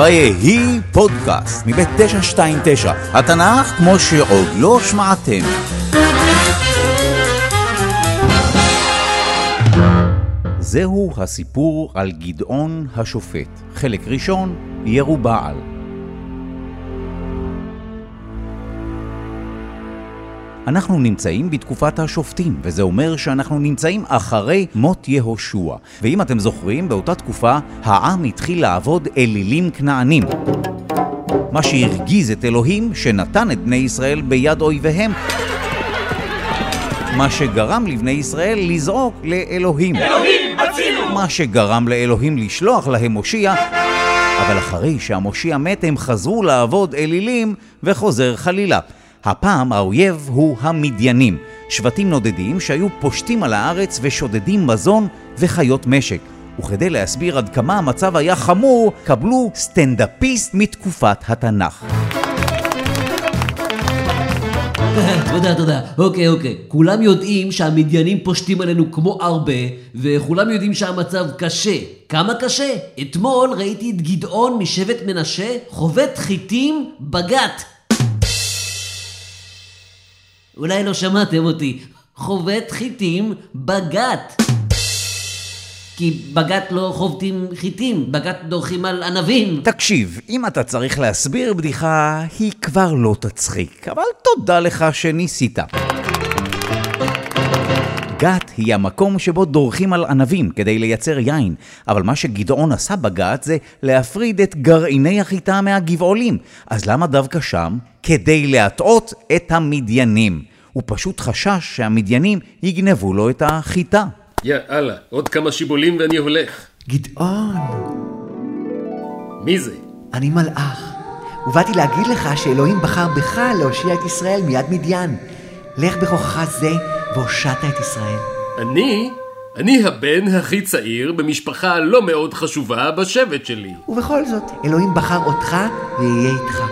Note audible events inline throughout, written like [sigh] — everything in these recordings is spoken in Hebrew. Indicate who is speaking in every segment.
Speaker 1: ויהי פודקאסט מבית 929, התנ"ך כמו שעוד לא שמעתם. זהו הסיפור על גדעון השופט. חלק ראשון, ירובעל. אנחנו נמצאים בתקופת השופטים, וזה אומר שאנחנו נמצאים אחרי מות יהושע. ואם אתם זוכרים, באותה תקופה העם התחיל לעבוד אלילים כנענים. מה שהרגיז את אלוהים, שנתן את בני ישראל ביד אויביהם, מה שגרם לבני ישראל לזעוק לאלוהים.
Speaker 2: אלוהים, הצילו!
Speaker 1: מה שגרם לאלוהים לשלוח להם מושיע, אבל אחרי שהמושיע מת הם חזרו לעבוד אלילים וחוזר חלילה. הפעם האויב הוא המדיינים, שבטים נודדים שהיו פושטים על הארץ ושודדים מזון וחיות משק. וכדי להסביר עד כמה המצב היה חמור, קבלו סטנדאפיסט מתקופת התנ"ך. [laughs]
Speaker 3: תודה, תודה. אוקיי, אוקיי. כולם יודעים שהמדיינים פושטים עלינו כמו הרבה, וכולם יודעים שהמצב קשה. כמה קשה? אתמול ראיתי את גדעון משבט מנשה חובט חיטים בגת. אולי לא שמעתם אותי. חובט חיטים בגת. כי בגת לא חובטים חיטים, בגת דורכים על ענבים.
Speaker 1: תקשיב, אם אתה צריך להסביר בדיחה, היא כבר לא תצחיק, אבל תודה לך שניסית. גת היא המקום שבו דורכים על ענבים כדי לייצר יין, אבל מה שגדעון עשה בגת זה להפריד את גרעיני החיטה מהגבעולים. אז למה דווקא שם? כדי להטעות את המדיינים. הוא פשוט חשש שהמדיינים יגנבו לו את החיטה.
Speaker 2: יאללה, עוד כמה שיבולים ואני הולך.
Speaker 4: גדעון,
Speaker 2: מי זה?
Speaker 4: אני מלאך, ובאתי להגיד לך שאלוהים בחר בך להושיע את ישראל מיד מדיין. לך בכוחך זה והושעת את ישראל.
Speaker 2: אני? אני הבן הכי צעיר במשפחה לא מאוד חשובה בשבט שלי.
Speaker 4: ובכל זאת, אלוהים בחר אותך ויהיה איתך.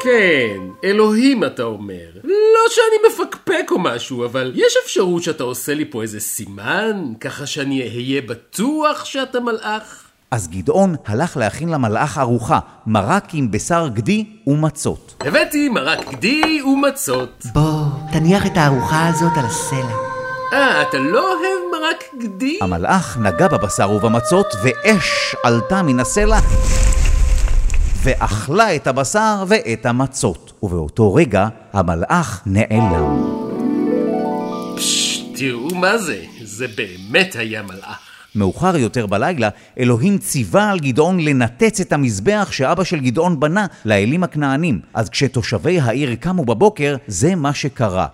Speaker 2: כן, אלוהים אתה אומר. לא שאני מפקפק או משהו, אבל יש אפשרות שאתה עושה לי פה איזה סימן, ככה שאני אהיה בטוח שאתה מלאך?
Speaker 1: אז גדעון הלך להכין למלאך ארוחה, מרק עם בשר גדי ומצות.
Speaker 2: הבאתי מרק גדי ומצות.
Speaker 4: בוא, תניח את הארוחה הזאת על הסלע.
Speaker 2: אה, אתה לא אוהב מרק גדי?
Speaker 1: המלאך נגע בבשר ובמצות, ואש עלתה מן הסלע ואכלה את הבשר ואת המצות. ובאותו רגע המלאך נעלם.
Speaker 2: פשש, תראו מה זה, זה באמת היה מלאך.
Speaker 1: מאוחר יותר בלילה, אלוהים ציווה על גדעון לנתץ את המזבח שאבא של גדעון בנה לאלים הכנענים. אז כשתושבי העיר קמו בבוקר, זה מה שקרה.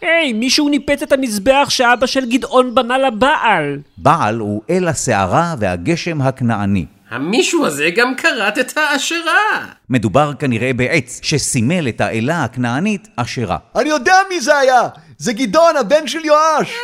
Speaker 5: היי, מישהו ניפץ את המזבח שאבא של גדעון בנה לבעל.
Speaker 1: בעל הוא אל הסערה והגשם הכנעני.
Speaker 2: המישהו הזה גם כרת את האשרה.
Speaker 1: מדובר כנראה בעץ שסימל את האלה הכנענית אשרה.
Speaker 6: אני יודע מי זה היה! זה גדעון, הבן של יואש!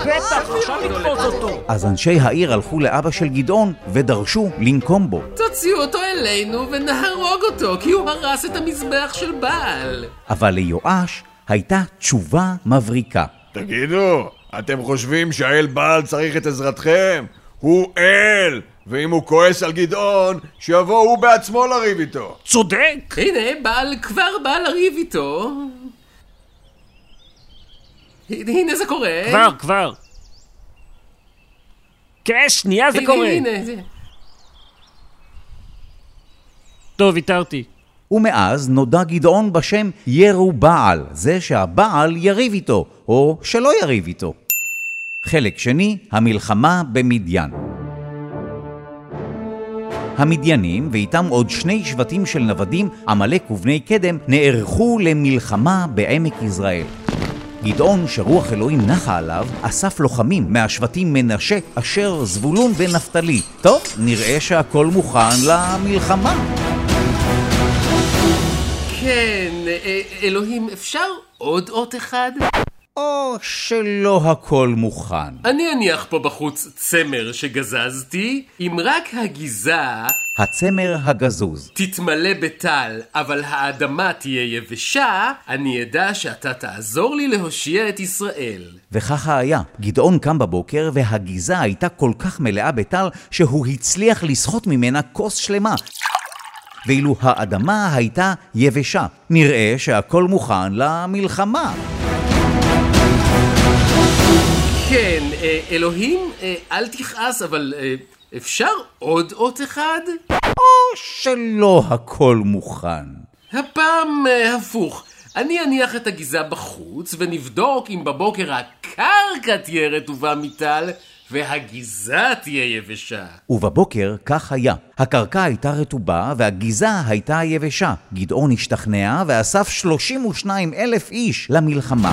Speaker 5: בטח, עכשיו נתפוס אותו.
Speaker 1: אז אנשי העיר הלכו לאבא של גדעון ודרשו לנקום בו.
Speaker 2: תוציאו אותו אלינו ונהרוג אותו, כי הוא הרס את המזבח של בעל.
Speaker 1: אבל ליואש הייתה תשובה מבריקה.
Speaker 6: תגידו, אתם חושבים שהאל בעל צריך את עזרתכם? הוא אל! ואם הוא כועס על גדעון, שיבוא הוא בעצמו לריב איתו.
Speaker 5: צודק!
Speaker 2: הנה, בעל כבר בא לריב איתו. הנה זה קורה.
Speaker 5: כבר, כבר. כן, שנייה זה
Speaker 2: הנה,
Speaker 5: קורה.
Speaker 2: הנה, זה-
Speaker 5: טוב, ויתרתי.
Speaker 1: ומאז נודע גדעון בשם ירובעל, זה שהבעל יריב איתו, או שלא יריב איתו. חלק שני, המלחמה במדיין. המדיינים, ואיתם עוד שני שבטים של נוודים, עמלק ובני קדם, נערכו למלחמה בעמק יזרעאל. גדעון, שרוח אלוהים נחה עליו, אסף לוחמים מהשבטים מנשה, אשר, זבולון ונפתלי. טוב, נראה שהכל מוכן למלחמה.
Speaker 2: כן, אה, אלוהים, אפשר עוד אות אחד?
Speaker 1: או שלא הכל מוכן.
Speaker 2: אני אניח פה בחוץ צמר שגזזתי, אם רק הגיזה
Speaker 1: הצמר הגזוז.
Speaker 2: תתמלא בטל, אבל האדמה תהיה יבשה, אני אדע שאתה תעזור לי להושיע את ישראל.
Speaker 1: וככה היה. גדעון קם בבוקר והגיזה הייתה כל כך מלאה בטל שהוא הצליח לסחוט ממנה כוס שלמה. ואילו האדמה הייתה יבשה. נראה שהכל מוכן למלחמה.
Speaker 2: כן, אה, אלוהים, אה, אל תכעס, אבל אה, אפשר עוד אות אחד?
Speaker 1: או שלא הכל מוכן.
Speaker 2: הפעם הפוך. אני אניח את הגיזה בחוץ ונבדוק אם בבוקר הקרקע תהיה רטובה מטל והגיזה תהיה יבשה.
Speaker 1: ובבוקר כך היה. הקרקע הייתה רטובה והגיזה הייתה יבשה. גדעון השתכנע ואסף 32 אלף איש למלחמה.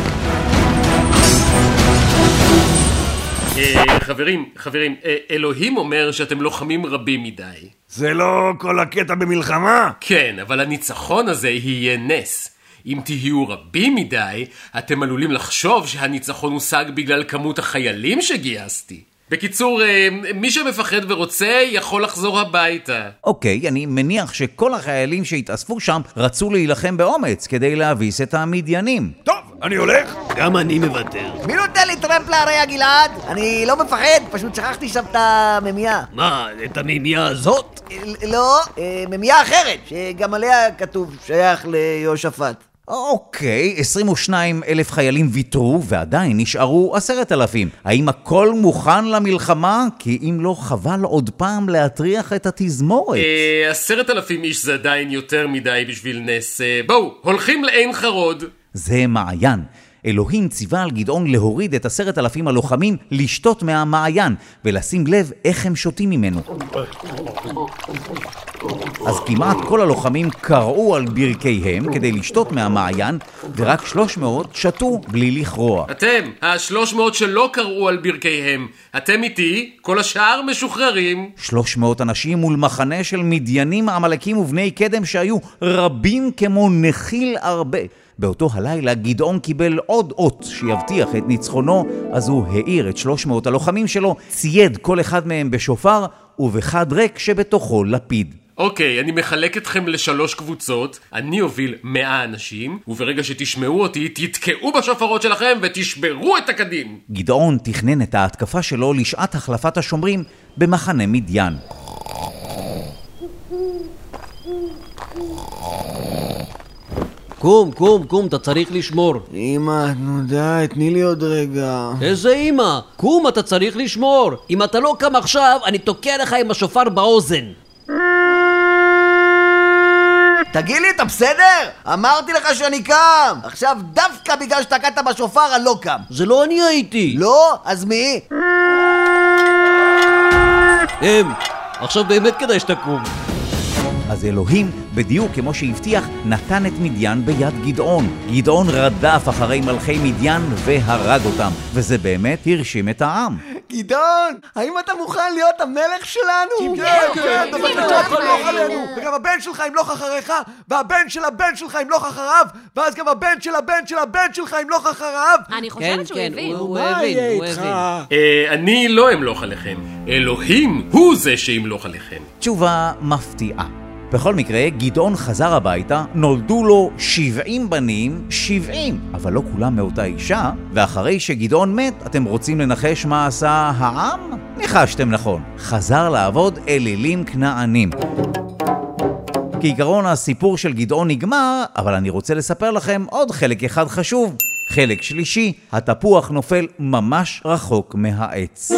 Speaker 2: חברים, חברים, אה, אלוהים אומר שאתם לוחמים רבים מדי.
Speaker 6: זה לא כל הקטע במלחמה?
Speaker 2: כן, אבל הניצחון הזה יהיה נס. אם תהיו רבים מדי, אתם עלולים לחשוב שהניצחון הושג בגלל כמות החיילים שגייסתי. בקיצור, אה, מי שמפחד ורוצה, יכול לחזור הביתה.
Speaker 1: אוקיי, אני מניח שכל החיילים שהתאספו שם רצו להילחם באומץ כדי להביס את המדיינים.
Speaker 6: טוב, אני הולך.
Speaker 3: גם אני מוותר.
Speaker 4: מי נותן לי טרמפ להרע, גלעד? אני לא מפחד, פשוט שכחתי שם את הממייה.
Speaker 3: מה, את המימייה הזאת?
Speaker 4: לא, אה, ממייה אחרת, שגם עליה כתוב שייך ליהושפט.
Speaker 1: אוקיי, 22 אלף חיילים ויתרו ועדיין נשארו עשרת אלפים. האם הכל מוכן למלחמה? כי אם לא, חבל עוד פעם להטריח את התזמורת.
Speaker 2: אה, עשרת אלפים איש זה עדיין יותר מדי בשביל נס. אה, בואו, הולכים לעין חרוד.
Speaker 1: זה מעיין. אלוהים ציווה על גדעון להוריד את עשרת אלפים הלוחמים לשתות מהמעיין ולשים לב איך הם שותים ממנו. אז כמעט כל הלוחמים קרעו על ברכיהם כדי לשתות מהמעיין ורק 300 שתו בלי לכרוע.
Speaker 2: אתם, השלוש מאות שלא קראו על ברכיהם, אתם איתי, כל השאר משוחררים.
Speaker 1: 300 אנשים מול מחנה של מדיינים, עמלקים ובני קדם שהיו רבים כמו נחיל הרבה. באותו הלילה גדעון קיבל עוד אות שיבטיח את ניצחונו, אז הוא העיר את 300 הלוחמים שלו, צייד כל אחד מהם בשופר ובחד ריק שבתוכו לפיד.
Speaker 2: אוקיי, אני מחלק אתכם לשלוש קבוצות, אני אוביל מאה אנשים, וברגע שתשמעו אותי, תתקעו בשופרות שלכם ותשברו את הקדים.
Speaker 1: גדעון תכנן את ההתקפה שלו לשעת החלפת השומרים במחנה מדיין.
Speaker 3: קום, קום, קום, אתה צריך לשמור.
Speaker 7: אמא, נו די, תני לי עוד רגע.
Speaker 3: איזה אימא? קום, אתה צריך לשמור. אם אתה לא קם עכשיו, אני תוקע לך עם השופר באוזן.
Speaker 4: תגיד לי, אתה בסדר? אמרתי לך שאני קם! עכשיו, דווקא בגלל שתקעת בשופר, אני לא קם.
Speaker 3: זה לא אני הייתי.
Speaker 4: לא? אז מי?
Speaker 3: הם. עכשיו באמת כדאי שתקום.
Speaker 1: אז אלוהים, בדיוק כמו שהבטיח, נתן את מדיין ביד גדעון. גדעון רדף אחרי מלכי מדיין והרג אותם, וזה באמת הרשים את העם.
Speaker 4: גדעון, האם אתה מוכן להיות המלך שלנו?
Speaker 6: כן, כן, בבקשה, תמלוך עלינו. וגם הבן שלך ימלוך אחריך, והבן של הבן שלך ימלוך אחריו, ואז גם הבן של הבן של הבן שלך ימלוך אחריו.
Speaker 8: אני
Speaker 3: כן,
Speaker 8: חושבת שהוא
Speaker 3: כן,
Speaker 8: הבין.
Speaker 3: הוא הבין, הוא? הבין.
Speaker 2: אה, אני לא אמלוך עליכם, אלוהים הוא זה שימלוך עליכם.
Speaker 1: תשובה מפתיעה. בכל מקרה, גדעון חזר הביתה, נולדו לו 70 בנים, 70, אבל לא כולם מאותה אישה, ואחרי שגדעון מת, אתם רוצים לנחש מה עשה העם? ניחשתם נכון, חזר לעבוד אלילים כנענים. כעיקרון הסיפור של גדעון נגמר, אבל אני רוצה לספר לכם עוד חלק אחד חשוב. חלק שלישי, התפוח נופל ממש רחוק מהעץ.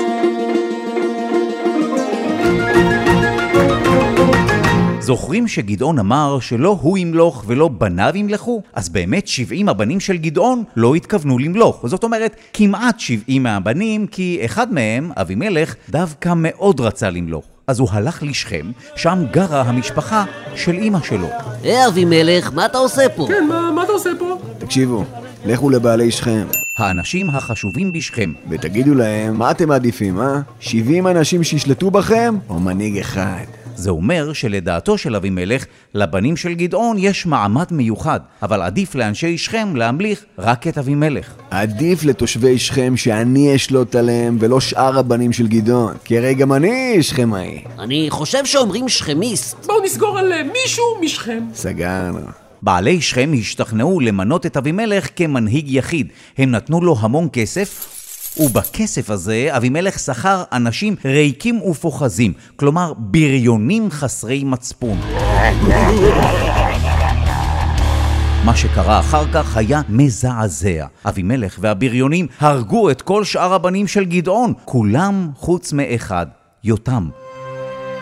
Speaker 1: זוכרים שגדעון אמר שלא הוא ימלוך ולא בניו ימלכו? אז באמת 70 הבנים של גדעון לא התכוונו למלוך. זאת אומרת, כמעט 70 מהבנים, כי אחד מהם, אבימלך, דווקא מאוד רצה למלוך. אז הוא הלך לשכם, שם גרה המשפחה של אימא שלו.
Speaker 3: היי אבימלך, מה אתה עושה פה?
Speaker 2: כן, מה, מה אתה עושה פה?
Speaker 7: תקשיבו, לכו לבעלי שכם,
Speaker 1: האנשים החשובים בשכם.
Speaker 7: ותגידו להם, מה אתם מעדיפים, אה? 70 אנשים שישלטו בכם, או מנהיג אחד?
Speaker 1: זה אומר שלדעתו של אבימלך, לבנים של גדעון יש מעמד מיוחד, אבל עדיף לאנשי שכם להמליך רק את אבימלך.
Speaker 7: עדיף לתושבי שכם שאני אשלוט עליהם ולא שאר הבנים של גדעון, כי הרי גם אני שכמאי.
Speaker 3: אני חושב שאומרים שכמיסט.
Speaker 2: בואו נסגור על אה, מישהו משכם.
Speaker 7: סגרנו.
Speaker 1: בעלי שכם השתכנעו למנות את אבימלך כמנהיג יחיד. הם נתנו לו המון כסף, ובכסף הזה אבימלך שכר אנשים ריקים ופוחזים, כלומר בריונים חסרי מצפון. מה שקרה אחר כך היה מזעזע. אבימלך והבריונים הרגו את כל שאר הבנים של גדעון, כולם חוץ מאחד, יותם.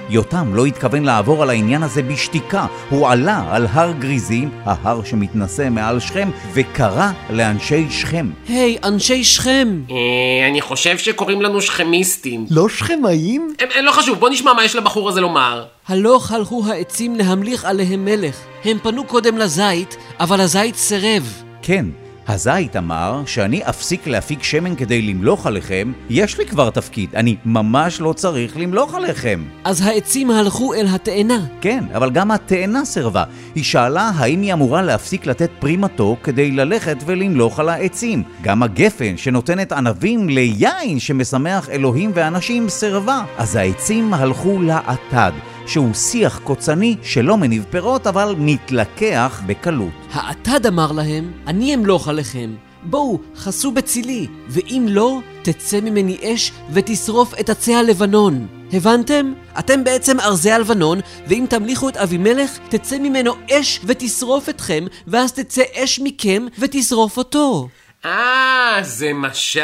Speaker 1: יותם לא התכוון לעבור על העניין הזה בשתיקה. הוא עלה על הר גריזים, ההר שמתנשא מעל שכם, וקרא לאנשי שכם.
Speaker 5: היי, אנשי שכם!
Speaker 2: אה, אני חושב שקוראים לנו שכמיסטים.
Speaker 7: לא שכמאים?
Speaker 2: אה, לא חשוב, בוא נשמע מה יש לבחור הזה לומר.
Speaker 5: הלוך הלכו העצים להמליך עליהם מלך. הם פנו קודם לזית, אבל הזית סירב.
Speaker 1: כן, הזית אמר שאני אפסיק להפיק שמן כדי למלוך עליכם, יש לי כבר תפקיד, אני ממש לא צריך למלוך עליכם.
Speaker 5: אז העצים הלכו אל התאנה.
Speaker 1: כן, אבל גם התאנה סירבה. היא שאלה האם היא אמורה להפסיק לתת פרי מתוק כדי ללכת ולמלוך על העצים. גם הגפן שנותנת ענבים ליין שמשמח אלוהים ואנשים סירבה. אז העצים הלכו לאטד, שהוא שיח קוצני שלא מניב פירות אבל מתלקח בקלות.
Speaker 5: האטד אמר להם, אני אמלוך עליכם. בואו, חסו בצילי, ואם לא, תצא ממני אש ותשרוף את עצי הלבנון. הבנתם? אתם בעצם ארזי הלבנון, ואם תמליכו את אבימלך, תצא ממנו אש ותשרוף אתכם, ואז תצא אש מכם ותשרוף אותו.
Speaker 2: אה, זה משל.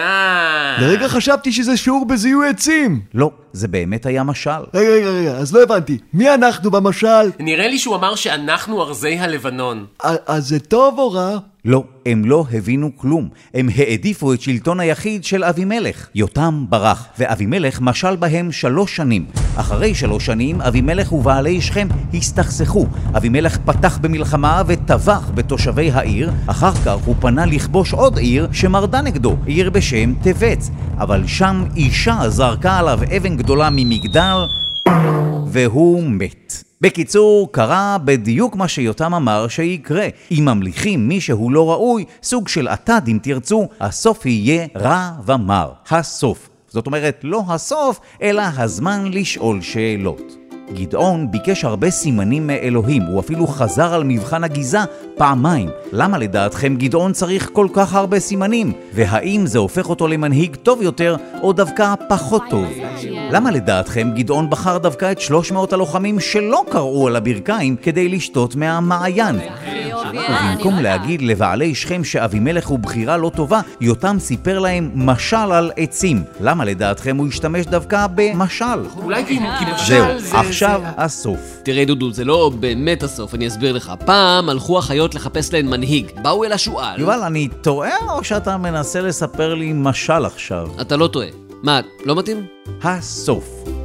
Speaker 7: לרגע חשבתי שזה שיעור בזיהוי עצים.
Speaker 1: לא, זה באמת היה משל.
Speaker 7: רגע, רגע, רגע, אז לא הבנתי. מי אנחנו במשל?
Speaker 2: נראה לי שהוא אמר שאנחנו ארזי הלבנון.
Speaker 7: אז זה טוב או רע?
Speaker 1: לא, הם לא הבינו כלום. הם העדיפו את שלטון היחיד של אבימלך. יותם ברח, ואבימלך משל בהם שלוש שנים. אחרי שלוש שנים, אבימלך ובעלי שכם הסתכסכו. אבימלך פתח במלחמה וטבח בתושבי העיר. אחר כך הוא פנה לכבוש עוד עיר שמרדה נגדו, עיר בשם טבץ. אבל שם אישה זרקה עליו אבן גדולה ממגדל, והוא מת. בקיצור, קרה בדיוק מה שיותם אמר שיקרה. אם ממליכים מישהו לא ראוי, סוג של עתד אם תרצו, הסוף יהיה רע ומר. הסוף. זאת אומרת, לא הסוף, אלא הזמן לשאול שאלות. גדעון ביקש הרבה סימנים מאלוהים, הוא אפילו חזר על מבחן הגיזה פעמיים. למה לדעתכם גדעון צריך כל כך הרבה סימנים? והאם זה הופך אותו למנהיג טוב יותר, או דווקא פחות טוב? למה לדעתכם גדעון בחר דווקא את 300 הלוחמים שלא קראו על הברכיים כדי לשתות מהמעיין? ובמקום להגיד לבעלי שכם שאבימלך הוא בחירה לא טובה, יותם סיפר להם משל על עצים. למה לדעתכם הוא השתמש דווקא במשל?
Speaker 2: אולי כי כי משל
Speaker 1: זהו,
Speaker 2: זה...
Speaker 1: עכשיו
Speaker 2: זה-
Speaker 1: הסוף.
Speaker 3: תראה דודו, זה לא באמת הסוף, אני אסביר לך. פעם הלכו החיות לחפש להן מנהיג. באו אל השועל.
Speaker 1: יובל, אני טועה או שאתה מנסה לספר לי משל עכשיו?
Speaker 3: אתה לא טועה. מה, לא מתאים?
Speaker 1: הסוף.